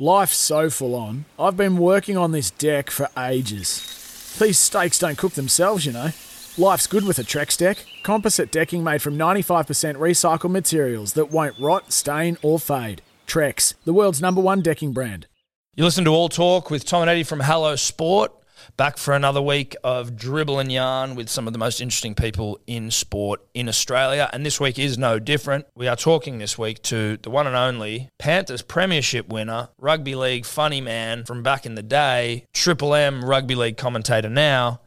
Life's so full on. I've been working on this deck for ages. These steaks don't cook themselves, you know. Life's good with a Trex deck. Composite decking made from 95% recycled materials that won't rot, stain, or fade. Trex, the world's number one decking brand. You listen to All Talk with Tom and Eddy from Hello Sport. Back for another week of dribble and yarn with some of the most interesting people in sport in Australia. And this week is no different. We are talking this week to the one and only Panthers Premiership winner, rugby league funny man from back in the day, Triple M rugby league commentator now,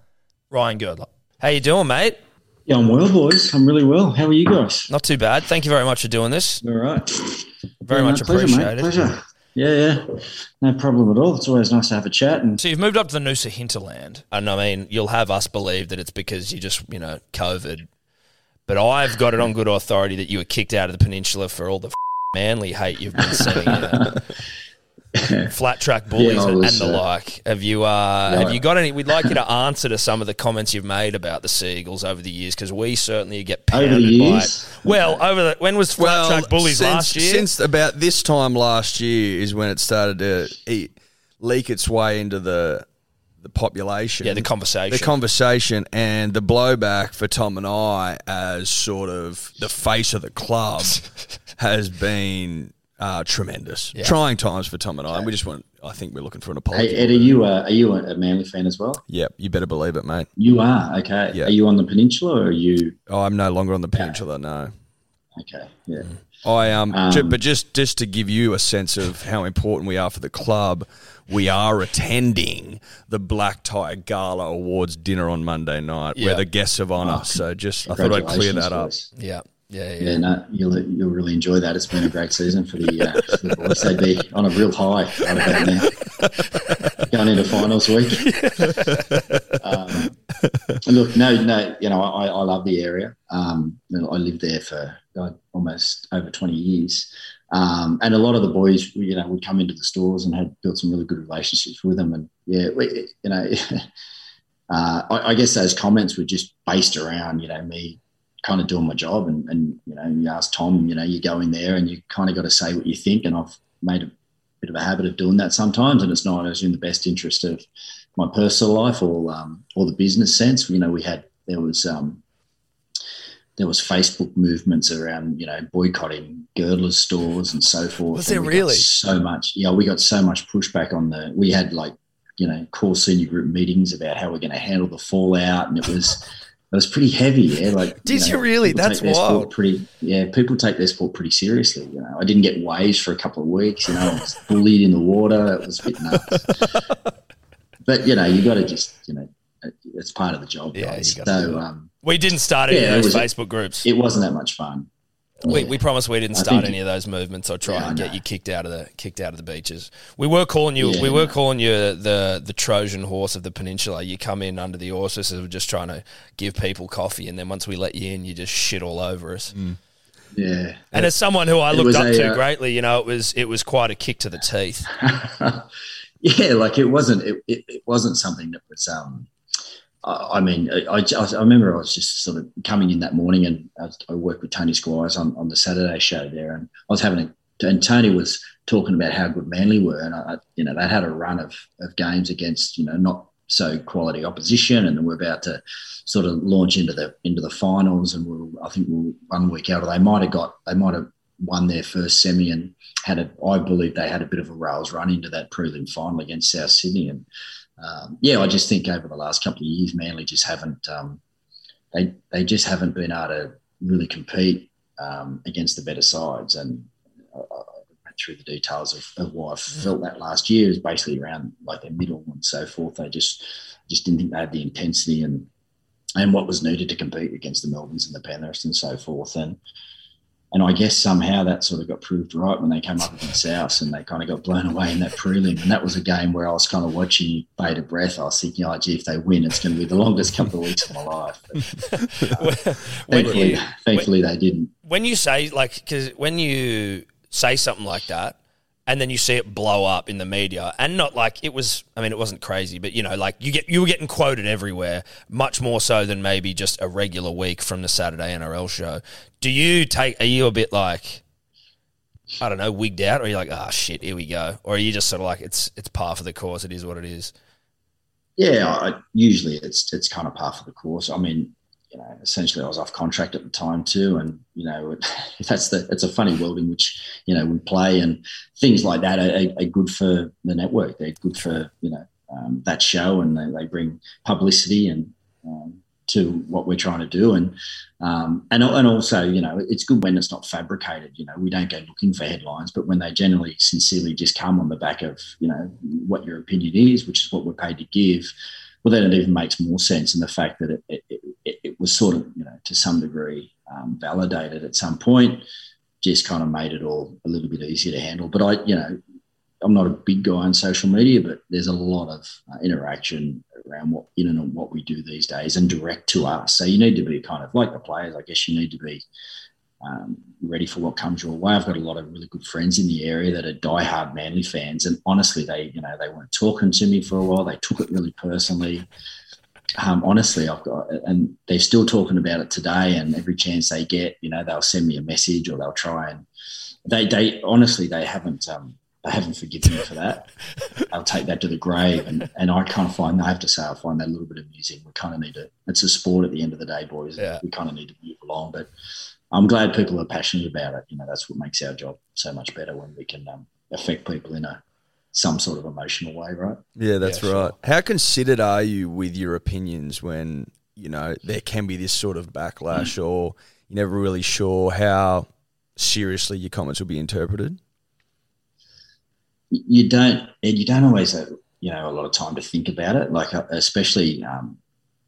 Ryan Girdler. How you doing, mate? Yeah, I'm well, boys. I'm really well. How are you guys? Not too bad. Thank you very much for doing this. All right. Very Yeah, much no, pleasure, mate. appreciated. Pleasure. Yeah, yeah. No problem at all. It's always nice to have a chat. And So you've moved up to the Noosa hinterland, and I mean, you'll have us believe that it's because you just, you know, COVID. But I've got it on good authority that you were kicked out of the peninsula for all the f- manly hate you've been seeing. uh, flat track bullies Yeah, and, was, and the uh, like. Have you? Uh, yeah, have you got any? We'd like you to answer to some of the comments you've made about the Seagulls over the years because we certainly get Over pounded the by it. Well, over the when was flat track bullies since, last year? Since about this time last year is when it started to eat, leak its way into the the population. yeah, the conversation. the conversation and the blowback for Tom and I as sort of the face of the club has been uh, tremendous. Yeah. Trying times for Tom and I. And we just want. I think we're looking for an apology. hey, Ed, are you uh, are you a Manly fan as well? Yep, you better believe it, mate. You are. Okay. Yeah. Are you on the peninsula or are you? Oh, I'm no longer on the peninsula. No. Okay. Yeah. I um, Um, ju- but just just to give you a sense of how important we are for the club, we are attending the Black Tie Gala Awards dinner on Monday night. Yeah. We're the guests of honor. Oh, so just I thought I'd clear that up. boys. yeah, yeah, yeah. Yeah, no, you'll you'll really enjoy that. It's been a great season for the, uh, for the boys. They'd be on a real high right about now, going into finals week. Um, look, no, no, you know, I, I love the area. Um, I lived there for uh, almost over twenty years, um, and a lot of the boys, you know, would come into the stores and had built some really good relationships with them. And yeah, we, you know, uh, I, I guess those comments were just based around, you know, me kind of doing my job and, and you know you ask tom you know you go in there and you kind of got to say what you think and i've made a bit of a habit of doing that sometimes and it's not always in the best interest of my personal life or um, or the business sense you know we had there was um, there was facebook movements around you know boycotting girdler's stores and so forth Was and there really? so much yeah we got so much pushback on the we had like you know core senior group meetings about how we're going to handle the fallout and it was it was pretty heavy, yeah. Like, Did you really? That's take wild. Pretty, yeah. People take their sport pretty seriously. You know, I didn't get waves for a couple of weeks. You know, I was bullied in the water. It was a bit nuts. but you know, you got to just, you know, it's part of the job. Yeah, guys. you so um, We didn't start any Yeah, of it those was- Facebook groups. it wasn't that much fun. We, Yeah. we promised we didn't start any of those movements or try Yeah, and get you kicked out of the kicked out of the beaches. We were calling you Yeah, we were no. calling you the the Trojan horse of the peninsula. You come in under the auspices of just trying to give people coffee, and then once we let you in, you just shit all over us. Yeah. And as someone who I looked up a, to uh, greatly, you know, it was it was quite a kick to the teeth. yeah, like it wasn't. It, it, it wasn't something that was. Um, I, I mean, I, I, I remember I was just sort of coming in that morning, and I, worked with Tony Squires on, on the Saturday show there, and I was having a. And Tony was talking about how good Manly were, and I, you know, they had a run of of games against you know not so quality opposition, and we're about to sort of launch into the into the finals, and we'll I think we'll one week out, or they might have got they might have won their first semi and had a I believe they had a bit of a rails run into that prelim final against South Sydney, and um, yeah, I just think over the last couple of years, Manly just haven't um, they they just haven't been able to really compete um, against the better sides, and I, went through the details of, of why I felt that last year. Is basically around like their middle and so forth. They just just didn't think they had the intensity and and what was needed to compete against the Melbournes and the Penriths and so forth, and and I guess somehow that sort of got proved right when they came up against South and they kind of got blown away in that prelim. And that was a game where I was kind of watching bated breath. I was thinking, oh, gee, if they win, it's going to be the longest couple of weeks of my life. But when thankfully, you thankfully they didn't. when you say like because when you say something like that and then you see it blow up in the media and not like it was i mean it wasn't crazy but you know like you get you were getting quoted everywhere much more so than maybe just a regular week from the saturday nrl show do you take are you a bit like I don't know, wigged out, or you're like, ah, oh, shit, here we go, or are you just sort of like, it's it's par for the course. It is what it is. Yeah, I, usually it's it's kind of par for the course. I mean, you know, essentially I was off contract at the time too, and you know, that's the it's a funny world in which you know we play, and things like that are, are good for the network. They're good for you know um, that show, and they, they bring publicity and um, to what we're trying to do, and um, and and also you know it's good when it's not fabricated. You know, we don't go looking for headlines, but when they generally sincerely just come on the back of you know what your opinion is, which is what we're paid to give. Well, then it even makes more sense in the fact that it, it, it, it was sort of, you know, to some degree um, validated at some point, just kind of made it all a little bit easier to handle. But I, you know, I'm not a big guy on social media, but there's a lot of uh, interaction around what in and what we do these days and direct to us. So you need to be kind of like the players. I guess you need to be um, ready for what comes your way. I've got a lot of really good friends in the area that are diehard Manly fans, and honestly, they you know they weren't talking to me for a while. They took it really personally. Um, honestly, I've got, and they're still talking about it today. And every chance they get, you know, they'll send me a message or they'll try and they, they honestly, they haven't, um, they haven't forgiven me for that. I'll take that to the grave. And, and I kind of find, I have to say, I find that a little bit amusing. We kind of need to, it's a sport at the end of the day, boys. Yeah. We kind of need to move along. But I'm glad people are passionate about it. You know, that's what makes our job so much better when we can um, affect people in a, some sort of emotional way, right? Yeah, that's yeah, right. Sure. How considered are you with your opinions when, you know, there can be this sort of backlash mm. or you're never really sure how seriously your comments will be interpreted? You don't, and you don't always have, you know, a lot of time to think about it. Like, uh, especially, um,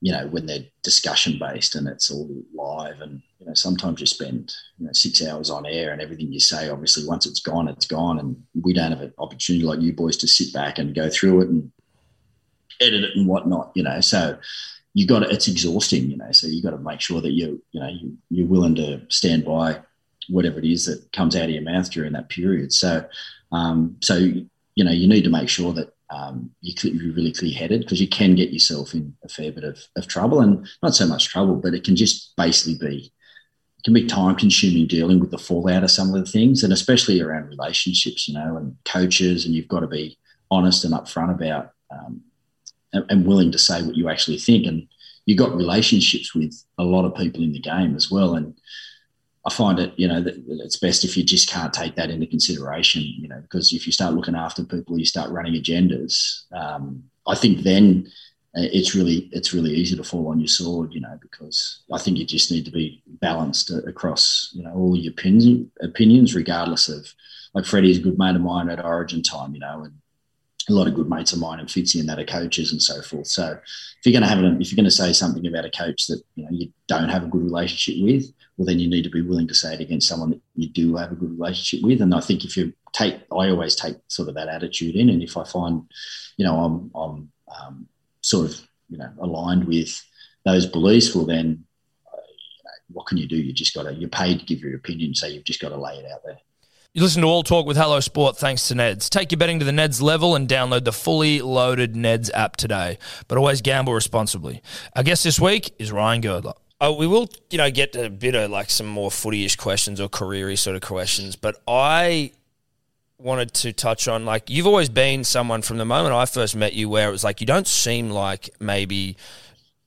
you know, when they're discussion based and it's all live and you know, sometimes you spend you know, six hours on air and everything you say, obviously, once it's gone, it's gone. And we don't have an opportunity like you boys to sit back and go through it and edit it and whatnot, you know. So you got to, it's exhausting, you know. So you got to make sure that you, you know, you, you're willing to stand by whatever it is that comes out of your mouth during that period. So, um, so you know, you need to make sure that um, you, are really clear headed because you can get yourself in a fair bit of, of trouble and not so much trouble, but it can just basically be it can be time consuming dealing with the fallout of some of the things, and especially around relationships, you know, and coaches. And you've got to be honest and upfront about um, and, and, willing to say what you actually think. And you've got relationships with a lot of people in the game as well. And I find it, you know, that, it's best if you just can't take that into consideration, you know, because if you start looking after people, you start running agendas. Um, I think then it's really it's really easy to fall on your sword, you know, because I think you just need to be balanced across, you know, all your opinions, opinions, regardless of like Freddie's a good mate of mine at Origin time, you know, and a lot of good mates of mine and Fitzy and that are coaches and so forth. So if you're going to have an, if you're going to say something about a coach that you know you don't have a good relationship with, well then you need to be willing to say it against someone that you do have a good relationship with. And I think if you take, I always take sort of that attitude in, and if I find, you know, I'm I'm um, sort of you know aligned with those beliefs, well then uh, you know, what can you do? You just got to you're paid to give your opinion, so you've just got to lay it out there. You listen to All Talk with Hello Sport thanks to Neds. Take your betting to the Neds level and download the fully loaded Neds app today. But always gamble responsibly. Our guest this week is Ryan Girdler. Oh, we will, you know, get a bit of like some more footy-ish questions or career sort of questions. But I wanted to touch on like you've always been someone from the moment I first met you where it was like you don't seem like maybe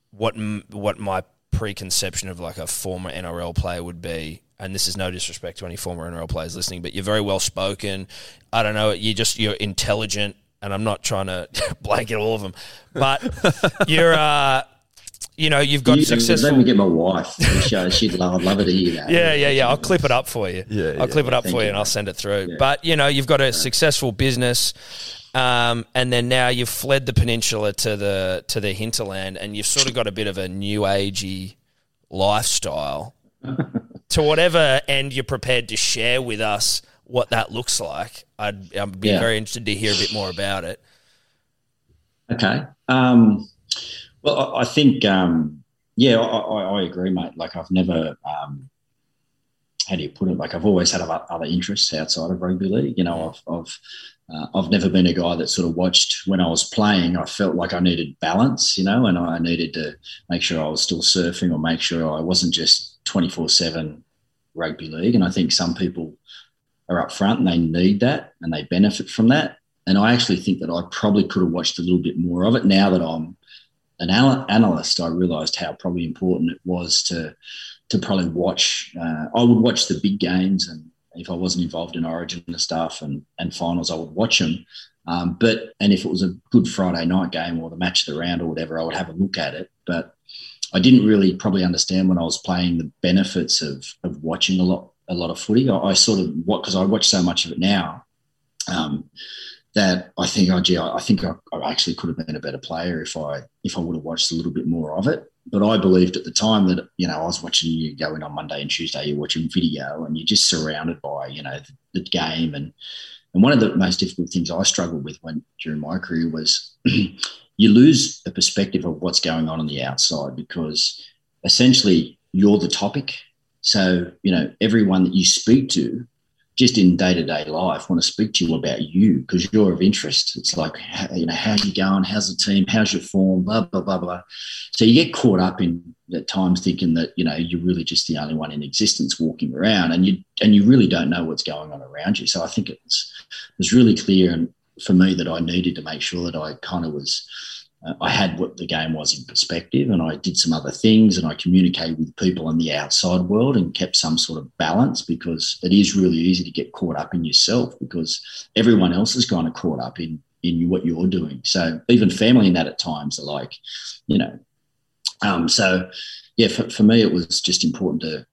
what what my preconception of like a former NRL player would be and this is no disrespect to any former NRL players listening but you're very well spoken I don't know you just you're intelligent and I'm not trying to blanket all of them but you're uh you know, you've got you, successful. Let me get my wife. She'd love, love it to hear that. Yeah, yeah, yeah. I'll clip it up for you. Yeah, I'll clip it up Thank for you, and I'll send it through. Yeah. But you know, you've got a successful business, um, and then now you've fled the peninsula to the to the hinterland, and you've sort of got a bit of a new agey lifestyle. to whatever end you're prepared to share with us what that looks like, I'd, I'd be yeah. very interested to hear a bit more about it. Okay. Um, well, I, think, um, yeah, I, I, I, agree, mate. Like, I've never, um, how do you put it? Like, I've always had other interests outside of rugby league. You know, I've, I've, uh, I've never been a guy that sort of watched when I was playing. I felt like I needed balance, you know, and I needed to make sure I was still surfing or make sure I wasn't just 24 7 rugby league. And I think some people are up front and they need that and they benefit from that. And I actually think that I probably could have watched a little bit more of it. Now that I'm an analyst, I realised how probably important it was to to probably watch. Uh, I would watch the big games, and if I wasn't involved in Origin and stuff and and finals, I would watch them. Um, but and if it was a good Friday night game or the match of the round or whatever, I would have a look at it. But I didn't really probably understand when I was playing the benefits of of watching a lot a lot of footy. I, I sort of what because I watch so much of it now. Um, that I think, oh gee, I, think I, I, actually could have been a better player if I if I would have watched a little bit more of it. But I believed at the time that you know I was watching you go in on Monday and Tuesday, you're watching video, and you're just surrounded by you know the, the game and and one of the most difficult things I struggled with when during my career was you lose the perspective of what's going on on the outside because essentially you're the topic. So you know everyone that you speak to just in day to day life want to speak to you about you because you're of interest. It's like, you know, how's you going? How's the team? How's your form? Blah, blah, blah, blah. So you get caught up in at times thinking that, you know, you're really just the only one in existence walking around and you, and you really don't know what's going on around you. So I think it was, it was really clear and for me that I needed to make sure that I kind of was, I had what the game was in perspective and I did some other things and I communicated with people in the outside world and kept some sort of balance because it is really easy to get caught up in yourself because everyone else is kind of caught up in in what you're doing. So even family in that at times are like, you know, um, so yeah, for, for me, it was just important to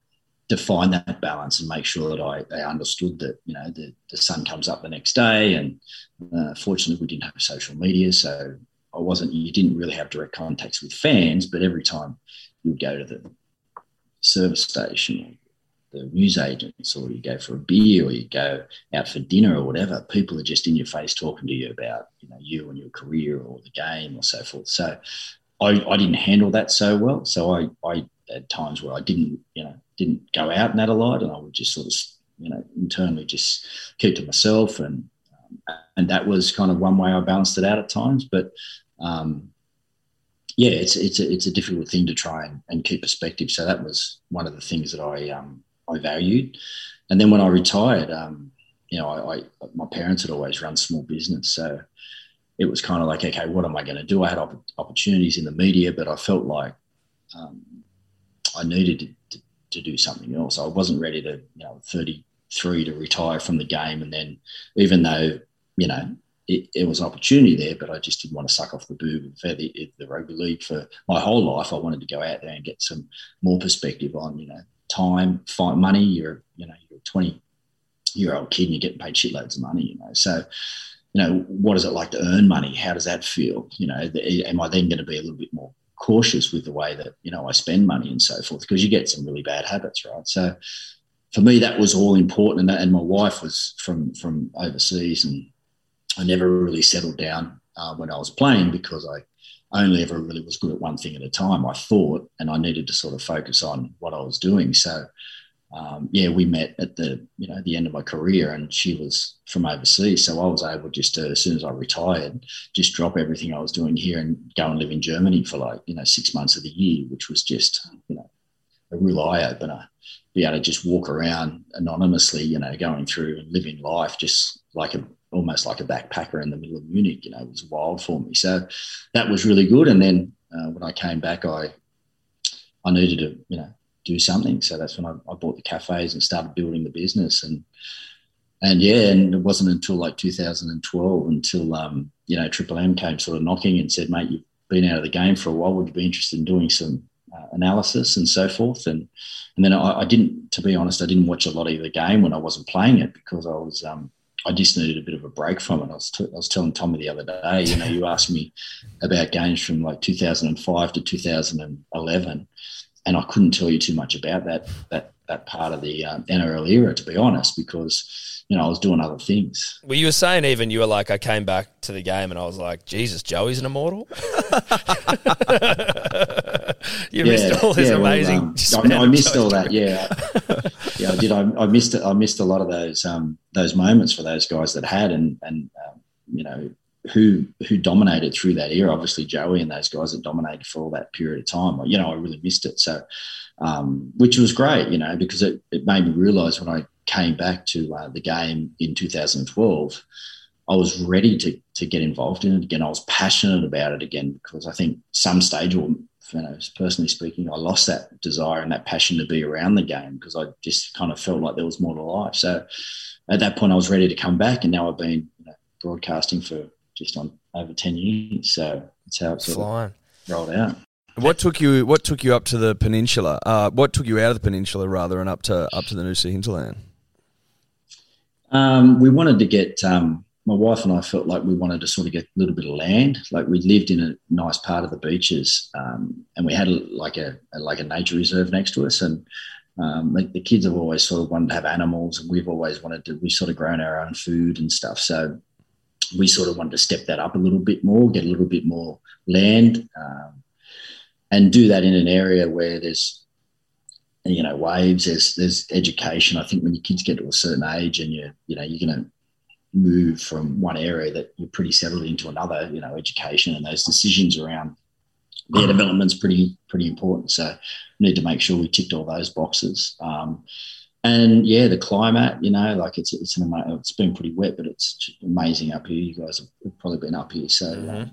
to find that balance and make sure that I, I understood that you know the, the sun comes up the next day and uh, fortunately we didn't have social media so I wasn't, you didn't really have direct contacts with fans, but every time you would go to the service station or the news agents, or you go for a beer, or you go out for dinner, or whatever, people are just in your face talking to you about, you know, you and your career or the game or so forth. So I, I didn't handle that so well. So I, I had times where I didn't, you know, didn't go out and that a lot, and I would just sort of, you know, internally just keep to myself and um, and that was kind of one way I balanced it out at times. But um, yeah, it's it's a, it's a difficult thing to try and, and keep perspective. So that was one of the things that I um, I valued. And then when I retired, um, you know, I, I, my parents had always run small business, so it was kind of like, okay, what am I going to do? I had op- opportunities in the media, but I felt like um, I needed to, to, to, do something else. I wasn't ready to, you know, 33 to retire from the game, and then even though you know it, it, was an opportunity there, but I just didn't want to suck off the boob for the, the rugby league for my whole life. I wanted to go out there and get some more perspective on, you know, time, fight money. You're, you know, you're a 20 year old kid and you're getting paid shitloads of money, you know. So, you know, what is it like to earn money? How does that feel? You know, am I then going to be a little bit more cautious with the way that, you know, I spend money and so forth? Because you get some really bad habits, right? So, for me, that was all important. And, that, and my wife was from from overseas, and I never really settled down uh, when I was playing because I only ever really was good at one thing at a time. I thought, and I needed to sort of focus on what I was doing. So, um, yeah, we met at the you know the end of my career, and she was from overseas, so I was able just to, as soon as I retired, just drop everything I was doing here and go and live in Germany for like you know six months of the year, which was just you know a real eye opener. Be able to just walk around anonymously, you know, going through and living life just like a almost like a backpacker in the middle of Munich. You know, it was wild for me. So that was really good. And then uh, when I came back, I I needed to you know do something. So that's when I, I, bought the cafes and started building the business. And and yeah, and it wasn't until like 2012 until um, you know Triple M came sort of knocking and said, "Mate, you've been out of the game for a while. Would you be interested in doing some uh, analysis and so forth?" And and then I, I, didn't, to be honest, I didn't watch a lot of the game when I wasn't playing it because I was um, I just needed a bit of a break from it. I was, t- I was telling Tommy the other day, you know, you asked me about games from like 2005 to 2011, and I couldn't tell you too much about that that that part of the um, NRL era, to be honest, because you know I was doing other things. Well, you were saying even you were like, I came back to the game and I was like, Jesus, Joey's an immortal. you yeah, missed all his yeah, amazing. Well, um, I, I, missed all that. Yeah, yeah, I did. I, I, missed. I missed a lot of those um, those moments for those guys that had, and and um, you know who who dominated through that era. Obviously, Joey and those guys that dominated for all that period of time. You know, I really missed it. So, um, which was great. You know, because it, it made me realise when I came back to uh, the game in 2012, I was ready to to get involved in it again. I was passionate about it again because I think some stage, or you know, personally speaking, I lost that desire and that passion to be around the game because I just kind of felt like there was more to life. So at that point, I was ready to come back, and now I've been you know, broadcasting for just on over ten years. So that's how it's Flying. rolled out. What took you? What took you up to the peninsula? Uh, what took you out of the peninsula rather, and up to up to the Noosa hinterland? Um, we wanted to get um, my wife and I felt like we wanted to sort of get a little bit of land. Like we lived in a nice part of the beaches, um, and we had a, like a, a, like a nature reserve next to us. And um, the kids have always sort of wanted to have animals, and we've always wanted to. We've sort of grown our own food and stuff, so we sort of wanted to step that up a little bit more, get a little bit more land, um, and do that in an area where there's you know waves there's there's education i think when your kids get to a certain age and you you know you're going to move from one area that you're pretty settled into another, you know, education and those decisions around their development's pretty pretty important. So we need to make sure we ticked all those boxes. Um, and yeah, the climate, you know, like it's it's an it's been pretty wet, but it's amazing up here. You guys have probably been up here, so mm-hmm. um,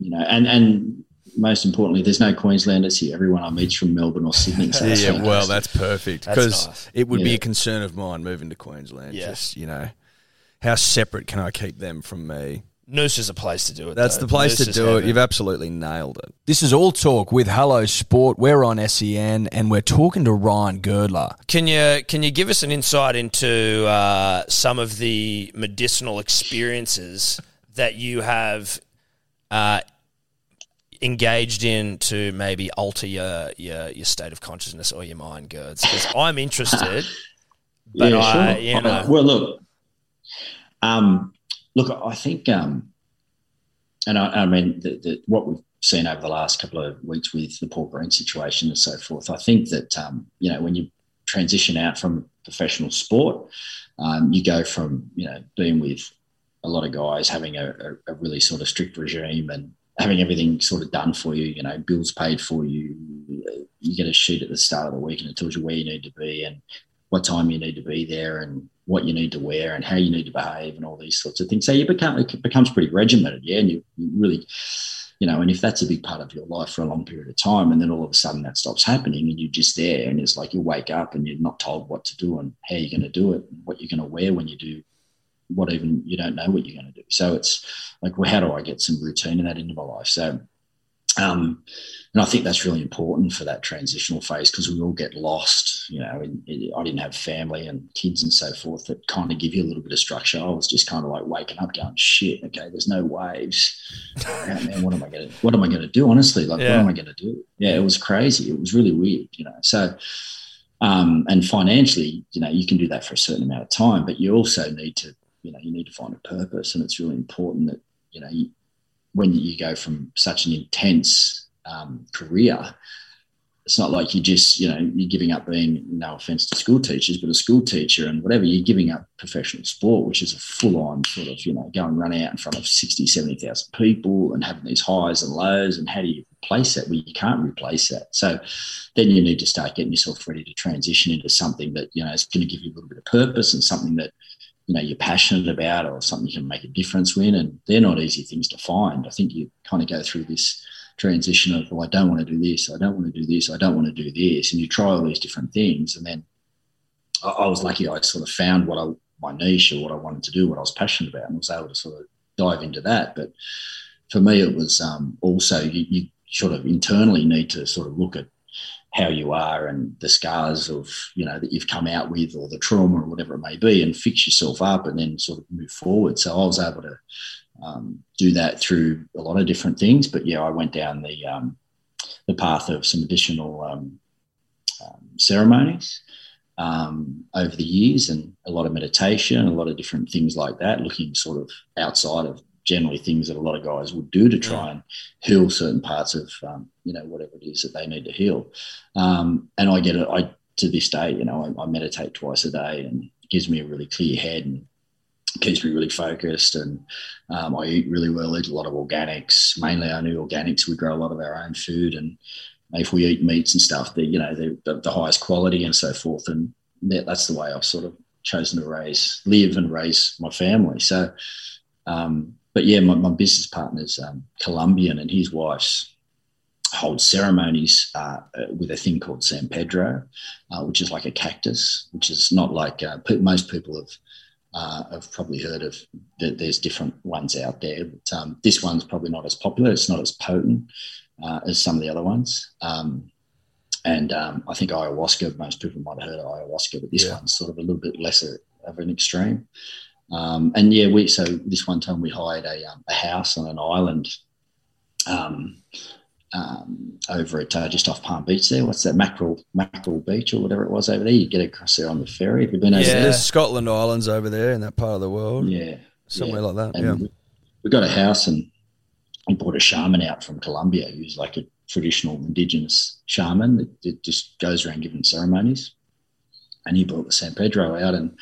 you know, and and most importantly, there's no Queenslanders here. Everyone I meet's from Melbourne or Sydney. So yeah, well, that's perfect because nice. it would yeah. be a concern of mine moving to Queensland. Yeah. Just you know, how separate can I keep them from me? Noosa is a place to do it. That's though. the place Noosa to do it. You've absolutely nailed it. This is All Talk with Hello Sport. We're on SEN and we're talking to Ryan Girdler. Can you can you give us an insight into uh, some of the medicinal experiences that you have uh, engaged in to maybe alter your, your your state of consciousness or your mind, Girds? Because I'm interested, but yeah, sure. I, you know, well, look, um, look, I think, um, and I, I mean, the, the, what we've seen over the last couple of weeks with the Paul Green situation and so forth, I think that, um, you know, when you transition out from professional sport, um, you go from, you know, being with a lot of guys, having a, a, a really sort of strict regime and having everything sort of done for you, you know, bills paid for you. You get a sheet at the start of the week and it tells you where you need to be and what time you need to be there and what you need to wear and how you need to behave and all these sorts of things. So you become it becomes pretty regimented, yeah, and you, you really, you know, and if that's a big part of your life for a long period of time, and then all of a sudden that stops happening, and you're just there, and it's like you wake up and you're not told what to do and how you're going to do it, and what you're going to wear when you do what even you don't know what you're going to do. So it's like, well, how do I get some routine in that into my life? So um, and I think that's really important for that transitional phase because we all get lost. You know, I didn't have family and kids and so forth that kind of give you a little bit of structure. I was just kind of like waking up, going, "Shit, okay, there's no waves. Oh, man, what am I going to? What am I going to do? Honestly, like, yeah. what am I going to do? Yeah, it was crazy. It was really weird. You know, so. Um, and financially, you know, you can do that for a certain amount of time, but you also need to, you know, you need to find a purpose, and it's really important that, you know, you, when you go from such an intense um, career, it's not like you just, you know, you're giving up being, no offense to school teachers, but a school teacher and whatever, you're giving up professional sport, which is a full on sort of, you know, go and run out in front of 60, 70,000 people and having these highs and lows. And how do you replace that? Well, you can't replace that. So then you need to start getting yourself ready to transition into something that, you know, is going to give you a little bit of purpose and something that you know you're passionate about or something you can make a difference in and they're not easy things to find i think you kind of go through this transition of well i don't want to do this i don't want to do this i don't want to do this and you try all these different things and then i, I was lucky i sort of found what i my niche or what i wanted to do what i was passionate about and was able to sort of dive into that. But for me it was um, also you, you sort of internally need to sort of look at how you are and the scars of you know that you've come out with or the trauma or whatever it may be and fix yourself up and then sort of move forward. So i was able to um, do that through a lot of different things but yeah i went down the um, the path of some additional um, um ceremonies um, over the years and a lot of meditation a lot of different things like that looking sort of outside of generally things that a lot of guys would do to try and heal certain parts of um, you know whatever it is that they need to heal. Um, and I get it. I to this day, you know, I, I, meditate twice a day, and it gives me a really clear head and keeps me really focused. And um, I eat really well. Eat a lot of organics, mainly only organics. We grow a lot of our own food, and if we eat meats and stuff, they you know they're the, the highest quality and so forth. And that, that's the way I've sort of chosen to raise, live and raise my family. So, um, but yeah, my, my business partner's um, Colombian, and his wife's holds ceremonies uh, with a thing called San Pedro, uh, which is like a cactus, which is not like uh, most people have. Uh, have probably heard of that there's different ones out there, but um, this one's probably not as popular. It's not as potent uh, as some of the other ones. Um, and um, I think ayahuasca, most people might have heard of ayahuasca, but this yeah. one's sort of a little bit lesser of an extreme. Um, and yeah, we so this one time we hired a, um, a house on an island um, over at uh, just off Palm Beach there. What's that Mackerel Mackerel Beach or whatever it was over there? You get across there on the ferry. Have you been over yeah. there? There's Scotland Islands over there in that part of the world. Yeah, somewhere yeah. like that. And yeah, we, we got a house and we brought a shaman out from Colombia who's like a traditional indigenous shaman that, that just goes around giving ceremonies. And he brought the San Pedro out, and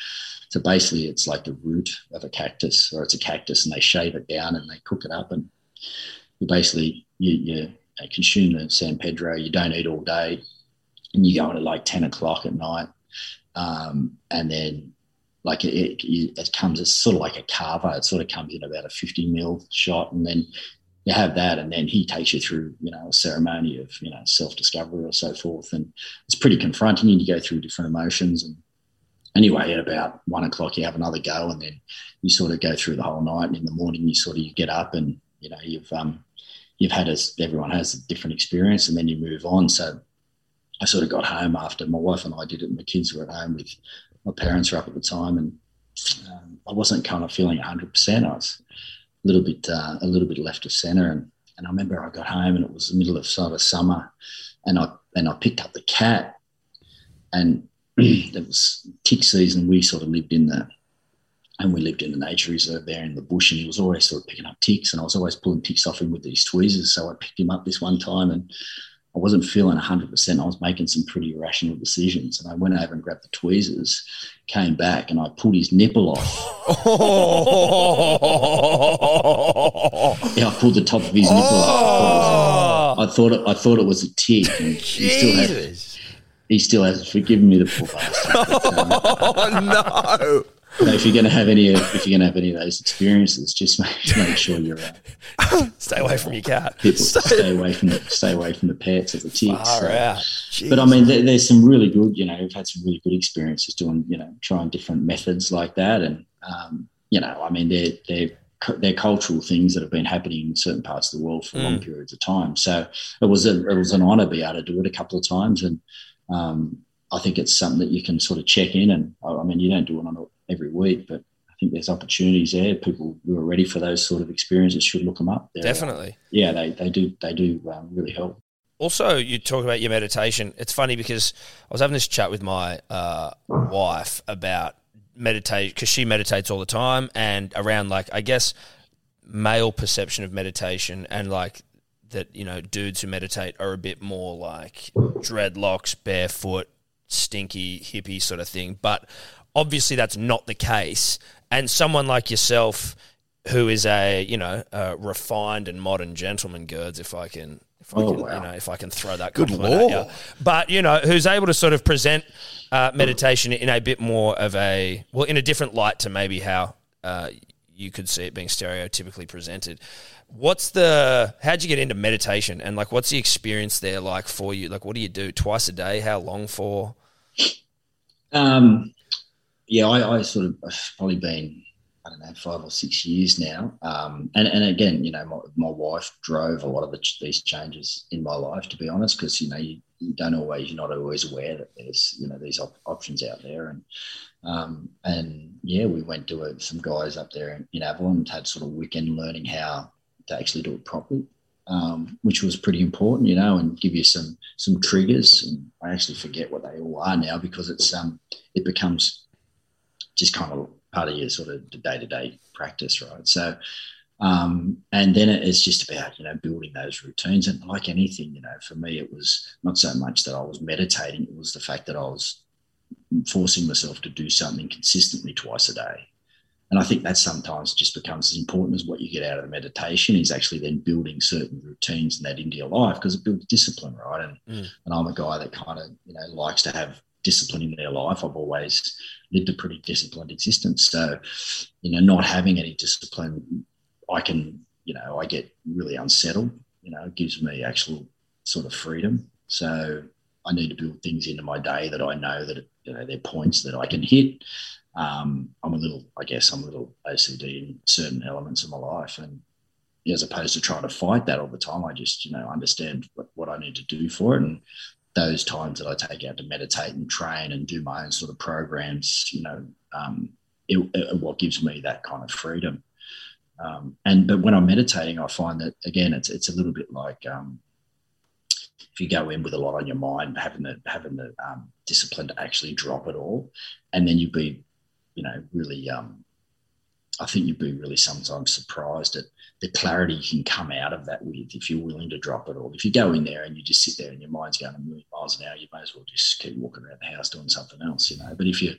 so basically it's like the root of a cactus, or it's a cactus, and they shave it down and they cook it up, and you basically you, you consume the San Pedro. You don't eat all day, and you go in at like ten o'clock at night, um, and then like it, it, it, comes it's sort of like a kava. It sort of comes in about a 50 mil shot, and then you have that, and then he takes you through, you know, a ceremony of, you know, self discovery or so forth, and it's pretty confronting. And you go through different emotions, and anyway, at about one o'clock, you have another go, and then you sort of go through the whole night. And in the morning, you sort of you get up, and you know, you've um, you've had as everyone has a different experience, and then you move on. So I sort of got home after my wife and I did it. And my kids were at home with my parents were up at the time, and um, I wasn't kind of feeling 100. percent I was a little bit uh, a little bit left of centre. And, and I remember I got home and it was the middle of sort of summer, and I and I picked up the cat, and it was tick season. We sort of lived in the and we lived in the nature reserve there in the bush, and he was always sort of picking up ticks, and I was always pulling ticks off him with these tweezers. So I picked him up this one time, and I wasn't feeling 100%. I was making some pretty irrational decisions. And I went over and grabbed the tweezers, came back, and I pulled his nipple off. yeah, I pulled the top of his nipple off. Oh! I thought it, I thought it was a tick. And he still, has, he still hasn't forgiven me the poor bastard. oh, no if you're going to have any, if you're going to have any of those experiences, just make, make sure you're uh, stay away from your cat. People stay, stay away from the stay away from the pets or the ticks. So. But I mean, there, there's some really good. You know, we've had some really good experiences doing, you know, trying different methods like that, and um, you know, I mean, they're they're they're cultural things that have been happening in certain parts of the world for mm. long periods of time. So it was a, it was an honour to be able to do it a couple of times, and um, I think it's something that you can sort of check in. And I mean, you don't do it on a every week. But I think there's opportunities there. People who are ready for those sort of experiences should look them up. They're, Definitely. yeah, they, they do they do um, really help. Also, you talk about your meditation. It's funny because I was having this chat with my uh, wife about meditate because she meditates all the time and around like I guess male perception of meditation and like that you know dudes who meditate are a bit more like dreadlocks, barefoot, stinky hippie sort of thing. But obviously that's not the case. And someone like yourself, who is a you know a refined and modern gentleman, girds, if I can. If I oh, can, wow. you know, if I can throw that Good compliment at you. But, you know, who's able to sort of present uh, meditation in a bit more of a, well, in a different light to maybe how uh, you could see it being stereotypically presented. What's the, how'd you get into meditation? And, like, what's the experience there like for you? Like, what do you do twice a day? How long for? Um, yeah, I, I, sort of probably been I don't know five or six years now, um, and and again, you know, my, my wife drove a lot of the, these changes in my life, to be honest, because you know you, you, don't always you're not always aware that there's you know these op- options out there, and um, and yeah, we went to a, some guys up there in, in Avalon and had sort of weekend learning how to actually do it properly. Um, which was pretty important, you know, and give you some some triggers. And I actually forget what they all are now because it's um it becomes just kind of part of your sort of day to day practice, right? So, um, and then it's just about you know building those routines. And like anything, you know, for me, it was not so much that I was meditating; it was the fact that I was forcing myself to do something consistently twice a day. And I think that sometimes just becomes as important as what you get out of the meditation is actually then building certain routines and that into your life because it builds discipline, right? And, mm. and I'm a guy that kind of, you know, likes to have discipline in their life. I've always lived a pretty disciplined existence. So, you know, not having any discipline, I can, you know, I get really unsettled. You know, it gives me actual sort of freedom. So I need to build things into my day that I know that you know they're points that I can hit. Um, I'm a little, I guess, I'm a little OCD in certain elements of my life, and as opposed to trying to fight that all the time, I just you know understand what, what I need to do for it, and those times that I take out to meditate and train and do my own sort of programs, you know, um, it, it, what gives me that kind of freedom. Um, and but when I'm meditating, I find that again, it's it's a little bit like um, if you go in with a lot on your mind, having the having the um, discipline to actually drop it all, and then you'd be, you know, really. I think you'd be really sometimes surprised at the clarity you can come out of that with if you're willing to drop it all. If you go in there and you just sit there and your mind's going a million miles an hour, you may as well just keep walking around the house doing something else, you know. But if you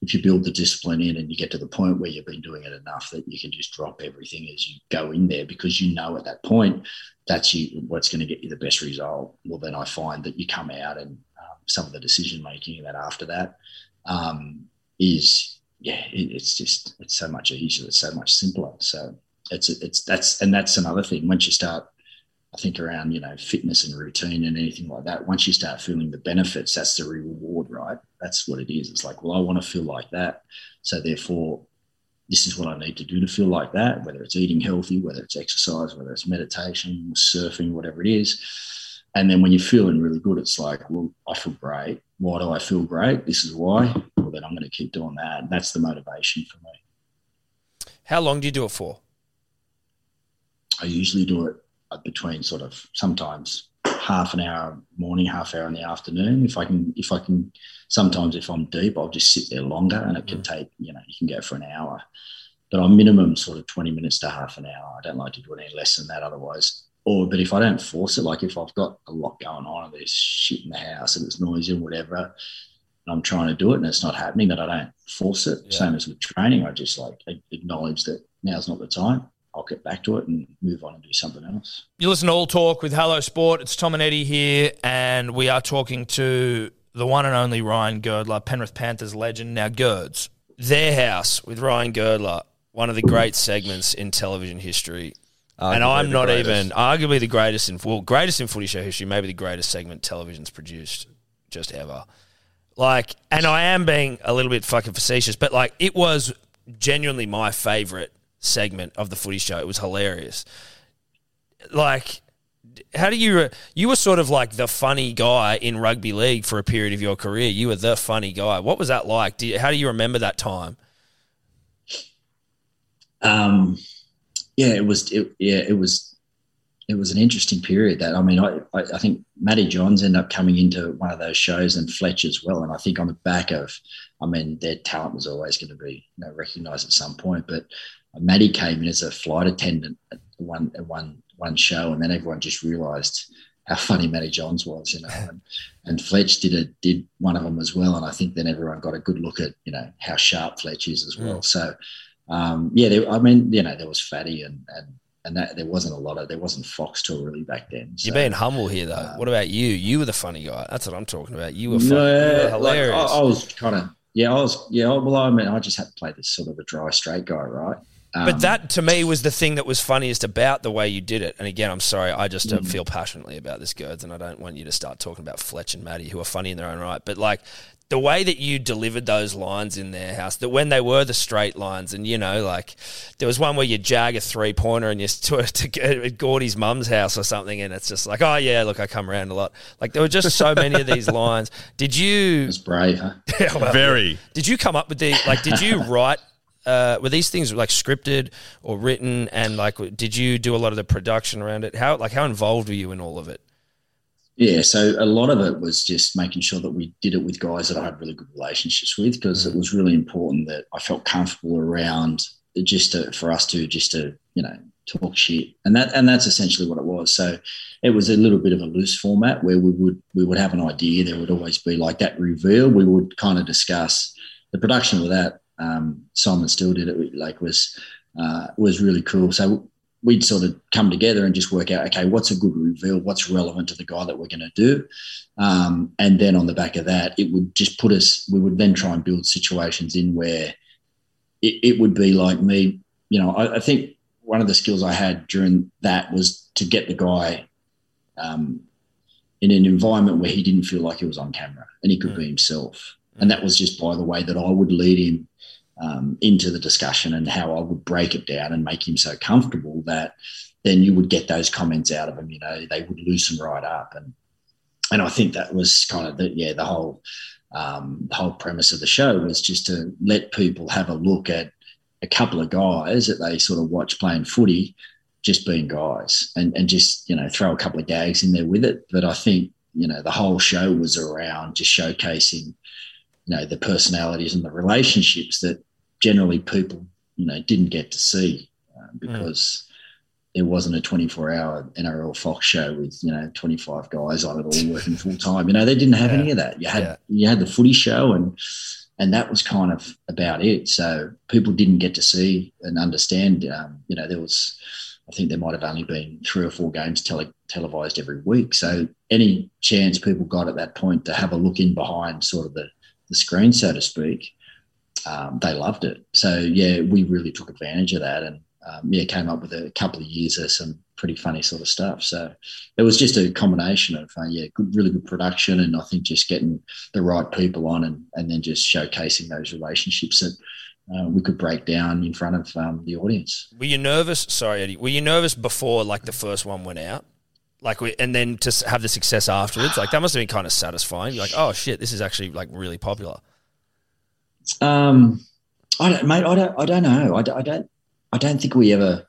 if you build the discipline in and you get to the point where you've been doing it enough that you can just drop everything as you go in there because you know at that point that's you what's going to get you the best result. Well, then I find that you come out and um, some of the decision making that after that um, is yeah, it, it's just it's so much easier, it's so much simpler. So it's it's that's and that's another thing. Once you start, I think around you know fitness and routine and anything like that. Once you start feeling the benefits, that's the reward, right? That's what it is. It's like, well, I want to feel like that, so therefore, this is what I need to do to feel like that. Whether it's eating healthy, whether it's exercise, whether it's meditation, surfing, whatever it is. And then when you're feeling really good, it's like, well, I feel great. Why do I feel great? This is why. I'm going to keep doing that. That's the motivation for me. How long do you do it for? I usually do it between sort of sometimes half an hour morning, half hour in the afternoon. If I can, if I can, sometimes if I'm deep, I'll just sit there longer, and it can mm. take you know you can go for an hour, but I'm minimum sort of twenty minutes to half an hour. I don't like to do it any less than that, otherwise. Or, but if I don't force it, like if I've got a lot going on and there's shit in the house and it's noisy and whatever, I'm trying to do it and it's not happening, that I don't force it. Yeah. Same as with training, I just like acknowledge that now's not the time I'll get back to it and move on and do something else. You listen to All Talk with Hello Sport. It's Tom and Eddy here, and we are talking to the one and only Ryan Girdler, Penrith Panthers legend. Now, Girds, their house with Ryan Girdler, one of the great segments in television history. Arguably and I'm not greatest. even arguably the greatest in well, greatest in footy show history, maybe the greatest segment television's produced just ever. Like, and I am being a little bit fucking facetious, but like, it was genuinely my favorite segment of the footy show. It was hilarious. Like, how do you you were sort of like the funny guy in rugby league for a period of your career you were the funny guy what was that like do you, how do you remember that time um yeah it was it, yeah it was it was an interesting period that i mean I, I, I think matty johns ended up coming into one of those shows and fletch as well and i think on the back of i mean their talent was always going to be you know recognized at some point but Matty came in as a flight attendant at one at one one show, and then everyone just realised how funny Matty Johns was, you know. And, and Fletch did a did one of them as well, and I think then everyone got a good look at you know how sharp Fletch is as well. Mm. So um, yeah, there, I mean you know there was Fatty and and and that there wasn't a lot of there wasn't Foxtel really back then. So, You're being humble here though. Um, what about you? You were the funny guy. That's what I'm talking about. You were, fun, no, you were hilarious. Like, I, I was kind of yeah, I was yeah. Well, I mean, I just had to play this sort of a dry straight guy, right? Um, but that to me was the thing that was funniest about the way you did it. And again, I'm sorry, I just mm. feel passionately about this, Girds, and I don't want you to start talking about Fletch and Matty, who are funny in their own right. But like the way that you delivered those lines in their house, that when they were the straight lines, and you know, like there was one where you jag a three pointer and you to, to at Gordy's mum's house or something, and it's just like, oh yeah, look, I come around a lot. Like there were just so many of these lines. Did you? It's brave, huh? yeah, well, Very. Did you come up with the like? Did you write uh, were these things like scripted or written and like did you do a lot of the production around it how like how involved were you in all of it yeah so a lot of it was just making sure that we did it with guys that i had really good relationships with because mm. it was really important that i felt comfortable around just to, for us to just to you know talk shit and that and that's essentially what it was so it was a little bit of a loose format where we would we would have an idea there would always be like that reveal we would kind of discuss the production of that um, Simon Still did it like was uh, was really cool. So we'd sort of come together and just work out, okay, what's a good reveal? What's relevant to the guy that we're going to do? Um, and then on the back of that, it would just put us, we would then try and build situations in where it, it would be like me, you know, I, I, think one of the skills I had during that was to get the guy um, in an environment where he didn't feel like he was on camera and he could mm. be himself. And that was just by the way that I would lead him um, into the discussion and how I would break it down and make him so comfortable that then you would get those comments out of him. You know, they would loosen right up, and and I think that was kind of the yeah the whole um, the whole premise of the show was just to let people have a look at a couple of guys that they sort of watch playing footy, just being guys, and and just you know throw a couple of gags in there with it. But I think you know the whole show was around just showcasing you know the personalities and the relationships that generally people you know didn't get to see uh, because mm. there wasn't a 24 hour NRL Fox show with you know 25 guys on it all working full time you know they didn't have yeah. any of that you had yeah. you had the footy show and and that was kind of about it so people didn't get to see and understand um, you know there was I think there might have only been three or four games tele- televised every week. So any chance people got at that point to have a look in behind sort of the the screen, so to speak, um, they loved it. So yeah, we really took advantage of that, and um, yeah, came up with a couple of years of some pretty funny sort of stuff. So it was just a combination of uh, yeah, good, really good production, and I think just getting the right people on, and and then just showcasing those relationships that. Uh, we could break down in front of um, the audience. Were you nervous? Sorry, Eddy. Were you nervous before like the first one went out? Like we, and then to have the success afterwards like that must have been kind of satisfying you're like oh shit this is actually like really popular um i don't mate i don't i don't know i, I don't i don't think we ever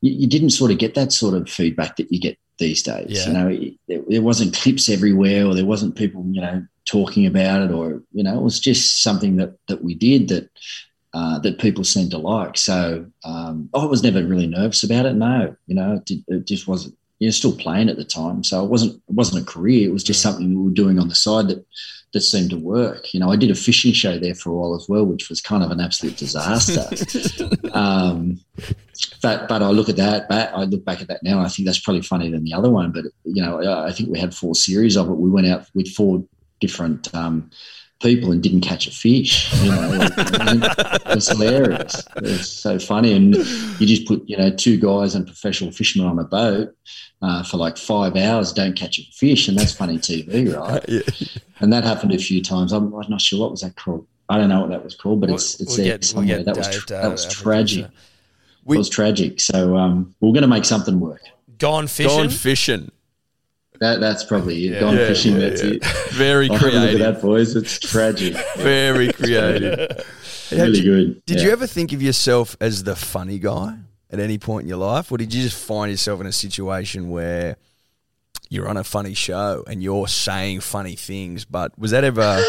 you, you, didn't sort of get that sort of feedback that you get these days yeah. you know there, there wasn't clips everywhere or there wasn't people you know talking about it or you know it was just something that that we did that uh, that people seemed to like. So um, I was never really nervous about it. No, you know, it, did, it just wasn't you're still playing at the time. So it wasn't it wasn't a career. It was just something we were doing on the side that that seemed to work. You know, I did a fishing show there for a while as well, which was kind of an absolute disaster. um, but but I look at that, I look back at that now, and I think that's probably funnier than the other one. But you know, I think we had four series of it. We went out with four different um, people and didn't catch a fish. You know, like, it was hilarious. It was so funny, and you just put you know two guys and professional fishermen on a boat uh, for like five hours, don't catch a fish, and that's funny TV, right? yeah. And that happened a few times. I'm, I'm, not sure what was that called. I don't know what that was called, but it's it's we'll there get, somewhere. We'll that, was tra- that was tragic. We, it was tragic. So um, we're going to make something work. Gone fishing. Gone fishing. That, that's probably it. Yeah, Gone yeah, fishing. Yeah, that's it. Very creative. Look at that, boys. It's tragic. Very creative. really good. Did you ever think of yourself as the funny guy at any point in your life, or did you just find yourself in a situation where you're on a funny show and you're saying funny things? But was that ever?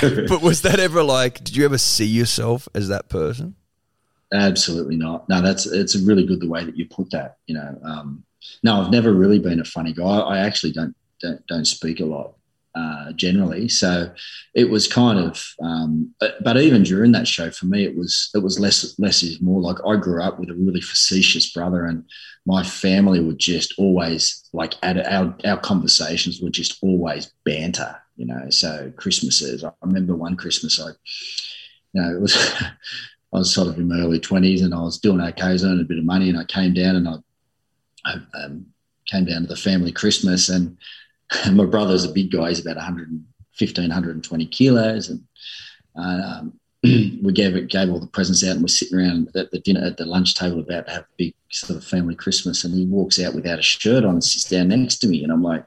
but was that ever like? Did you ever see yourself as that person? Absolutely not. No, that's it's really good the way that you put that. You know, um, no, I've never really been a funny guy. I actually don't don't, don't speak a lot uh, generally, so it was kind of. Um, but, but, even during that show, for me, it was it was less less is more. Like I grew up with a really facetious brother, and my family would just always like at our our conversations were just always banter. You know, so Christmases. I remember one Christmas, I, you know, it was. I was sort of in my early 20s and I was doing okay, I was earning a bit of money, and I came down and I I um, came down to the family Christmas, and my brother's a big guy. He's about 115, 120 kilos, and um, we gave it, gave all the presents out, and we're sitting around at the dinner at the lunch table about to have a big sort of family Christmas. And he walks out without a shirt on and sits down next to me, and I'm like,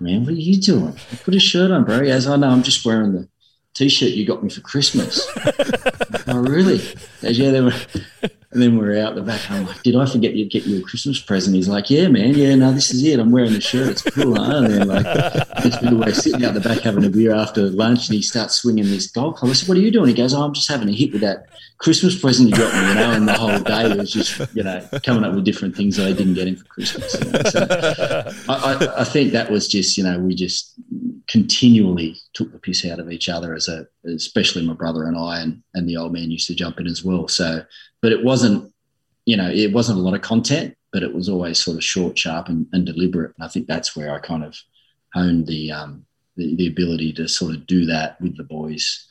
"Man, what are you doing? Put a shirt on, bro." He goes, "Oh no, I'm just wearing the." T-shirt you got me for Christmas. oh, really? Goes, yeah, they were. And then we are out the back. I'm like, did I forget to get you a Christmas present? He's like, yeah, man. Yeah, no, this is it. I'm wearing the shirt. It's cool. Huh? And then like, we're sitting out the back having a beer after lunch, and he starts swinging this golf club. I said, what are you doing? He goes, oh, I'm just having a hit with that Christmas present you got me, you know. And the whole day was just, you know, coming up with different things that I didn't get him for Christmas. You know? So I, I, I think that was just, you know, we just continually took the piss out of each other as a, especially my brother and I, and, and the old man used to jump in as well. So, but it wasn't, you know, it wasn't a lot of content, but it was always sort of short, sharp, and, and deliberate. And I think that's where I kind of honed the um, the, the ability to sort of do that with the boys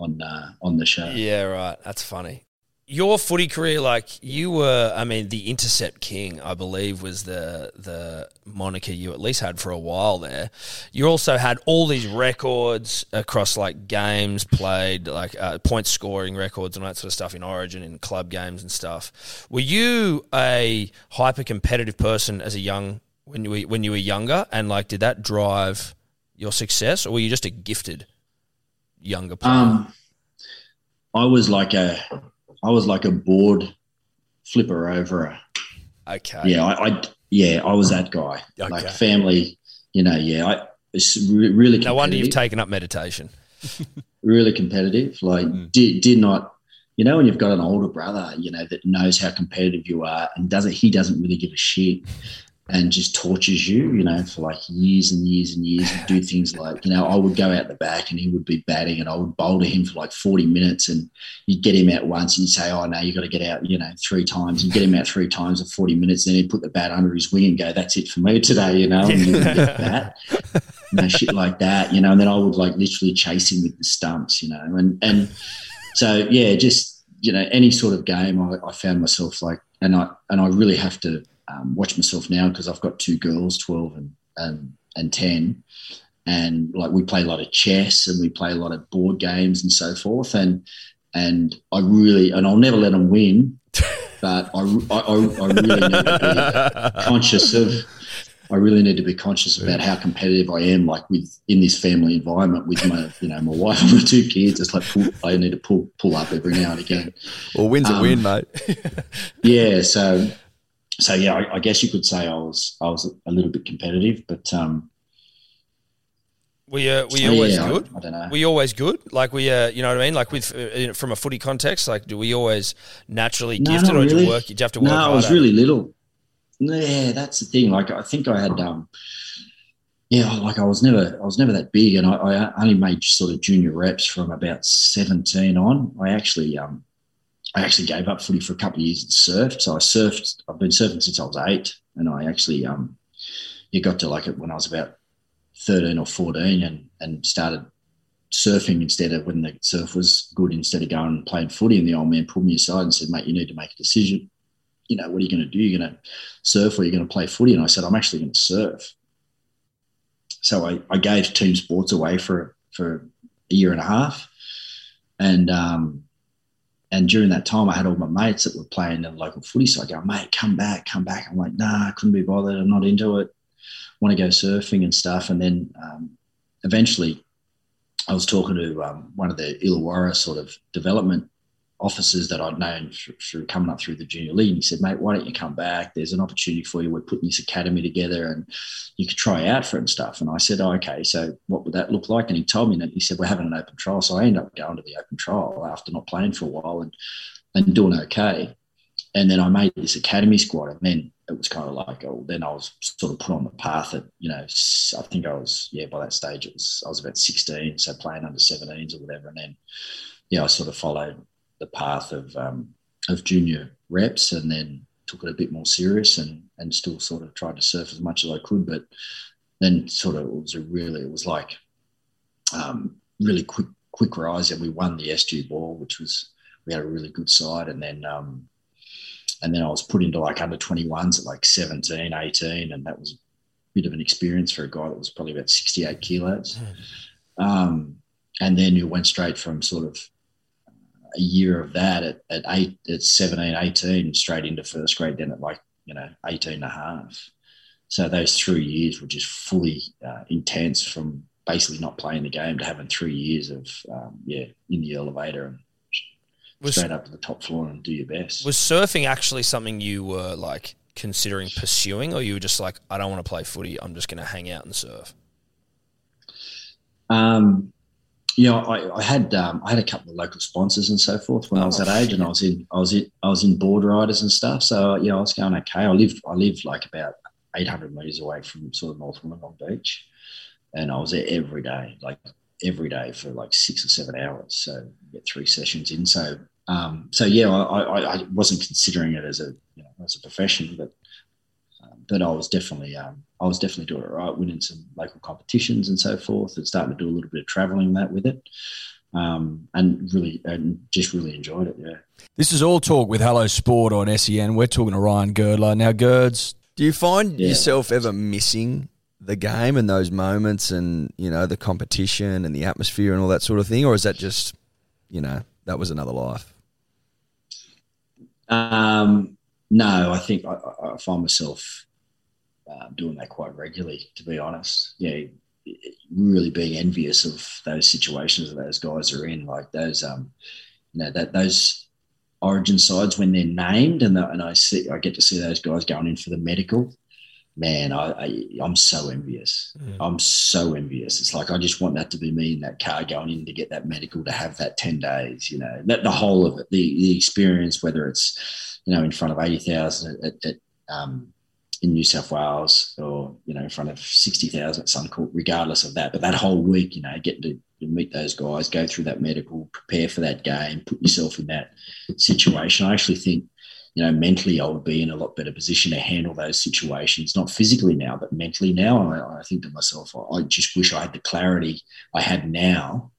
on uh, on the show. Yeah, right. That's funny. Your footy career, like you were, I mean, the intercept king, I believe, was the the moniker you at least had for a while there. You also had all these records across like games played, like uh, point scoring records and all that sort of stuff in Origin and club games and stuff. Were you a hyper competitive person as a young when you were, when you were younger, and like did that drive your success, or were you just a gifted younger player? Um, I was like a, I was like a board flipper over. okay. Yeah, I, I yeah, I was that guy. Okay. Like family, you know. Yeah, I it's really. No wonder you've taken up meditation. really competitive. Like Mm. did did not, you know, when you've got an older brother, you know, that knows how competitive you are and doesn't he doesn't really give a shit and just tortures you, you know, for like years and years and years and do things like, you know, I would go out the back and he would be batting and I would bowl to him for like 40 minutes and you'd get him out once and you'd say, Oh no, you've got to get out, you know, three times and get him out three times in 40 minutes. and Then he'd put the bat under his wing and go, That's it for me today, you know, and you get the bat you know, shit like that, you know, and then I would like literally chase him with the stumps, you know, and and so yeah, just you know, any sort of game, I, I found myself like, and I and I really have to um, watch myself now because I've got two girls, twelve and and and ten, and like we play a lot of chess and we play a lot of board games and so forth, and and I really and I'll never let them win, but I I, I really need to be conscious of I really need to be conscious about how competitive I am, like with in this family environment with my, you know, my wife and my two kids. It's like pull, I need to pull pull up every now and again. Well, win's a Um, win, mate. Yeah, so so yeah, I, I guess you could say I was I was a little bit competitive, but um, Were you, were you always yeah, good? I, don't know. Were you always good? Like we, uh, you know what I mean? Like with uh, from a footy context, like do we always naturally No, gifted, or did you work? Did you have to work No, I was really little. Yeah, that's the thing. Like I think I had um yeah, like I was never I was never that big and I, I only made sort of junior reps from about 17 on. I actually um I actually gave up footy for a couple of years and surfed. So I surfed I've been surfing since I was eight and I actually um you got to like it when I was about 13 or 14 and and started surfing instead of when the surf was good instead of going and playing footy and the old man pulled me aside and said, mate, you need to make a decision you know, what are you going to do? You're going to surf or you're going to play footy? And I said, I'm actually going to surf. So I, I gave team sports away for, for a year and a half. And, um, and during that time, I had all my mates that were playing in the local footy. So I go, mate, come back, come back. I'm like, nah, I couldn't be bothered. I'm not into it. Want to go surfing and stuff. And then um, eventually I was talking to um, one of the Illawarra sort of development officers that I'd known through, coming up through the junior league. And he said, mate, why don't you come back? There's an opportunity for you. We're putting this academy together and you could try out for it and stuff. And I said, oh, okay, so what would that look like? And he told me that he said, we're having an open trial. So I ended up going to the open trial after not playing for a while and, and doing okay. And then I made this academy squad. And then it was kind of like, oh, then I was sort of put on the path that, you know, I think I was, yeah, by that stage, it was, I was about 16. So playing under 17s or whatever. And then, yeah, I sort of followed the path of um, of junior reps, and then took it a bit more serious, and and still sort of tried to surf as much as I could. But then sort of it was a really it was like um, really quick quick rise, and we won the SG ball, which was we had a really good side, and then. Um, and then I was put into like under 21s at like 17, 18, and that was a bit of an experience for a guy that was probably about 68 kilos. Um, and then you went straight from sort of a year of that at, at eight at 17 18 straight into first grade then at like you know 18 and a half so those three years were just fully uh, intense from basically not playing the game to having three years of um, yeah in the elevator and Was- straight up to the top floor and do your best Was surfing actually something you were like considering pursuing, or you were just like, I don't want to play footy. I'm just going to hang out and surf. Um, yeah, I, I had um, I had a couple of local sponsors and so forth when I was Oh, that age, and I was in I was in I was in board riders and stuff. So yeah, I was going okay. I lived I lived like about eight hundred meters away from sort of North Wollongong Beach, and I was there every day, like every day for like six or seven hours. So get three sessions in. So um, so yeah, I, I, I wasn't considering it as a you know, as a profession, but but I was definitely um, I was definitely doing it right, winning some local competitions and so forth, and starting to do a little bit of travelling that with it, um, and really and just really enjoyed it. Yeah. This is all talk with Hello Sport on SEN. We're talking to Ryan Girdler now. Girds, Do you find Yeah. yourself ever missing the game and those moments and, you know, the competition and the atmosphere and all that sort of thing? Or is that just, you know, that was another life? Um, no, I think I, I I find myself uh, doing that quite regularly, to be honest. Yeah, really being envious of those situations that those guys are in, like those, um, you know, that those origin sides when they're named, and the, and I see, I get to see those guys going in for the medical. Man, I, I I'm so envious. I'm so envious. It's like I just want that to be me in that car going in to get that medical to have that ten days. You know, that the whole of it, the the experience, whether it's you know in front of eighty thousand at, at um, in New South Wales or you know in front of sixty thousand at Suncorp, regardless of that. But that whole week, you know, getting to meet those guys, go through that medical, prepare for that game, put yourself in that situation. I actually think you know, mentally I would be in a lot better position to handle those situations, not physically now, but mentally now. I, I think to myself, I, I just wish I had the clarity I had now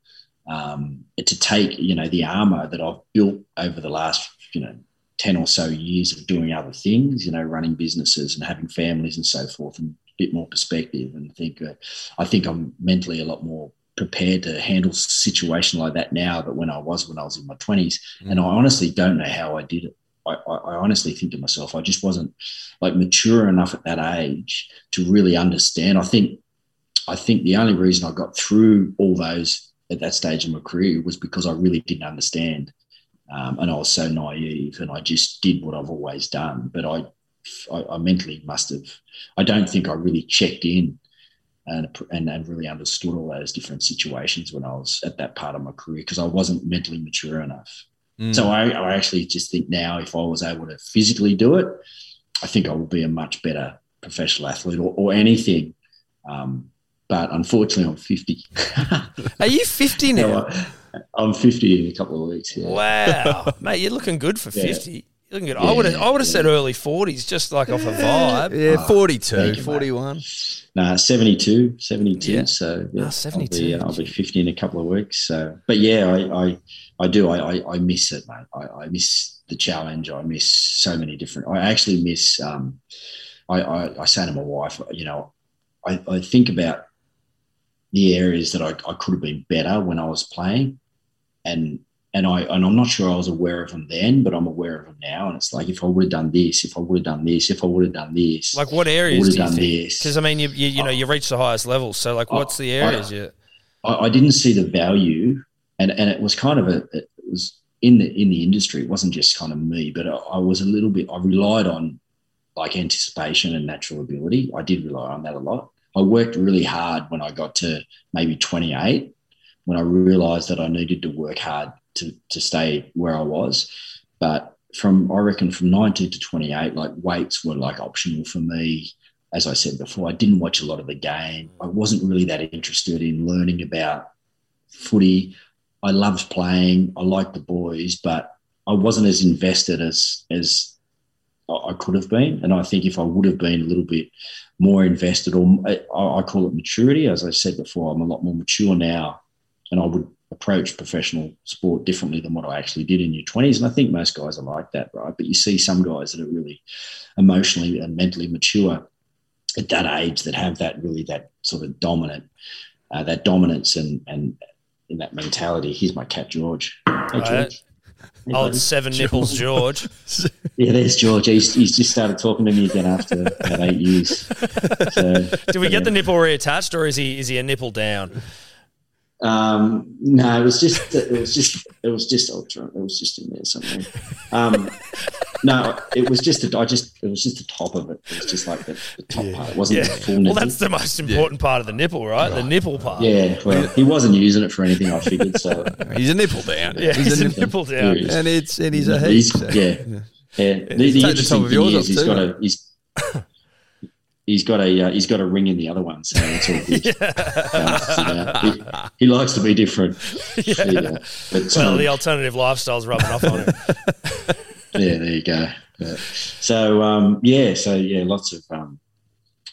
um, to take, you know, the armor that I've built over the last, you know, 10 or so years of doing other things, you know, running businesses and having families and so forth and a bit more perspective and think, uh, I think I'm mentally a lot more prepared to handle a situation like that now but when I was when I was in my 20s. And I honestly don't know how I did it. I, I, I honestly think to myself, I just wasn't like mature enough at that age to really understand. I think, I think the only reason I got through all those at that stage in my career was because I really didn't understand, um, and I was so naive, and I just did what I've always done. But I, I, I mentally must have. I don't think I really checked in. And, and, and really understood all those different situations when I was at that part of my career because I wasn't mentally mature enough. So I, I actually just think now, if I was able to physically do it, I think I would be a much better professional athlete or, or anything. Um, but unfortunately, I'm 50. Are you 50 now? No, I- I'm 50 in a couple of weeks. Yeah. Wow, mate, you're looking good for Yeah. 50. You're looking good. I would have, I would have said early 40s, just like off a vibe. Yeah, 42, thank you, mate. 41. Nah, 72, 72. Yeah. So yeah, Ah, 72, I'll be, uh, I'll be 50 in a couple of weeks. So, but yeah, I, I, I do. I, I, I miss it, mate. I, I miss the challenge. I miss so many different. I actually miss. Um, I, I, I say to my wife, you know, I, I think about the areas that I, I could have been better when I was playing, and and I and I'm not sure I was aware of them then, but I'm aware of them now. And it's like if I would have done this, if I would have done this, if I would have done this, Like what areas would have you done think? this. Because I mean, you, you, you know, you reach the highest level. So like, what's the I- areas you? I, I didn't see the value, and and it was kind of a it was in the in the industry. It wasn't just kind of me, but I, I was a little bit. I relied on like anticipation and natural ability. I did rely on that a lot. I worked really hard when I got to maybe 28, when I realised that I needed to work hard to to stay where I was. But from I reckon from 19 to 28, like weights were like optional for me as I said before, I didn't watch a lot of the game. I wasn't really that interested in learning about footy. I loved playing. I liked the boys, but I wasn't as invested as as I could have been. And I think if I would have been a little bit more invested, or I, I call it maturity, as I said before, I'm a lot more mature now, and I would approach professional sport differently than what I actually did in your 20s. And I think most guys are like that, right? But you see some guys that are really emotionally and mentally mature at that age that have that really that sort of dominant, uh, that dominance and and in that mentality. Here's my cat George. Hey. George. Hey, Old buddy. seven nipples, George. Yeah, there's George. He's, he's just started talking to me again after about eight years. So, Do we get the nipple reattached, or is he is he a nipple down? Um, no, it was just it was just it was just ultra. It was just in there somewhere. Um, no, it was just a, I just it was just the top of it. It was just like the, the top part. It wasn't Yeah. the full nipple. Well, that's the most important part of the nipple, right? The nipple part. yeah, well, he wasn't using it for anything. I figured so. He's a nipple down. Yeah, he's, a nipple down. Here. And it's and he's a heat. He's, so- yeah, yeah. The, the Take the interesting top thing is off he's too, got mate. a he's he's got a uh, he's got a ring in the other one, so it's all good. Uh, he, he, likes to be different. Yeah. But, well, um, the alternative lifestyle's rubbing off on him. Yeah, there you go. so um, yeah, so yeah, lots of. Um,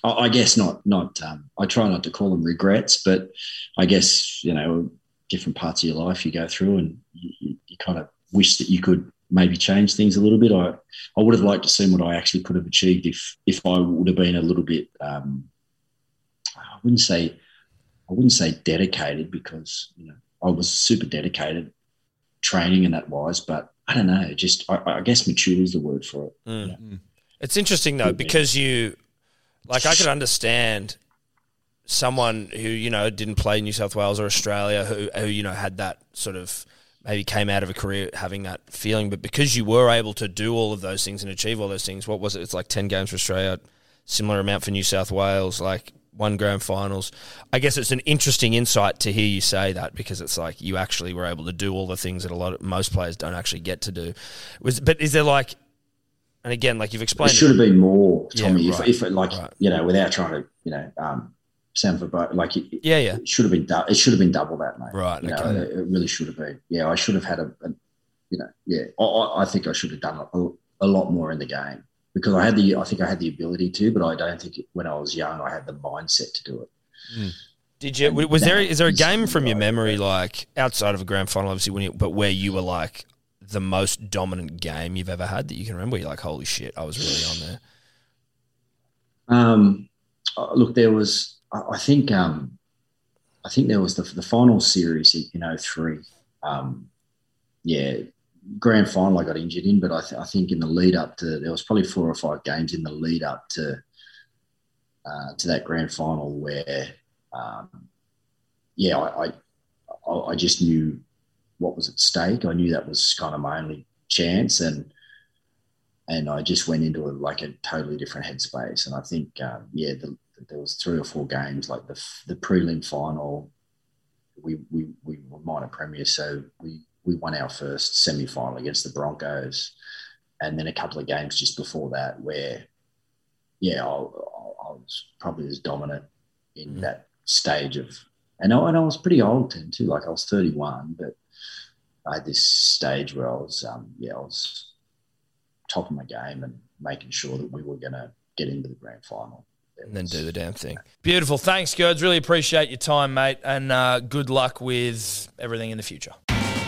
I, I guess not not. Um, I try not to call them regrets, but I guess you know different parts of your life you go through, and you, you kind of wish that you could maybe change things a little bit. I, I would have liked to see what I actually could have achieved if if I would have been a little bit. Um, I wouldn't say I wouldn't say dedicated because you know I was super dedicated training and that wise, but I don't know. Just I, I guess mature is the word for it. Mm. Yeah. It's interesting though because you like I could understand someone who you know didn't play New South Wales or Australia who who you know had that sort of maybe came out of a career having that feeling, but because you were able to do all of those things and achieve all those things, what was it? It's like ten games for Australia, similar amount for New South Wales, like one grand finals. I guess it's an interesting insight to hear you say that because it's like you actually were able to do all the things that a lot of most players don't actually get to do. Was but is there like and again, like you've explained, it should have been more, Tommy. Yeah, right, if, if like right. you know, without trying to, you know, um, sound for both, like it, yeah, yeah, it should have been. Du- it should have been double that, mate. Right. You okay. know, it, it, really should have been. Yeah, I should have had a, a you know, yeah. I, I, think I should have done a, a, lot more in the game because I had the. I think I had the ability to, but I don't think it, when I was young I had the mindset to do it. Mm. Did you? Was there? Is there a game from your memory, like outside of a grand final, obviously, when you, but where you were like, the most dominant game you've ever had that you can remember? You're like, holy shit, I was really on there. Um, uh, look, there was. I think. Um, I think there was the the final series in 03. Um, yeah, grand final I got injured in, but I, th- I think in the lead up to there was probably four or five games in the lead up to uh, to that grand final where, um, yeah, I, I I just knew what was at stake. I knew that was kind of my only chance, and and I just went into a, like a totally different headspace. And I think, um, yeah, the, there was three or four games like the the prelim final. We we we were minor premiers, so we we won our first semi final against the Broncos, and then a couple of games just before that where, yeah, I, I, I was probably as dominant in mm. that stage of, and I, and I was pretty old then too. Like I was thirty one, but I had this stage where I was, um, yeah, I was top of my game and making sure that we were going to get into the grand final. and then do the damn thing. Beautiful. Thanks, Girds. Really appreciate your time, mate, and uh, good luck with everything in the future.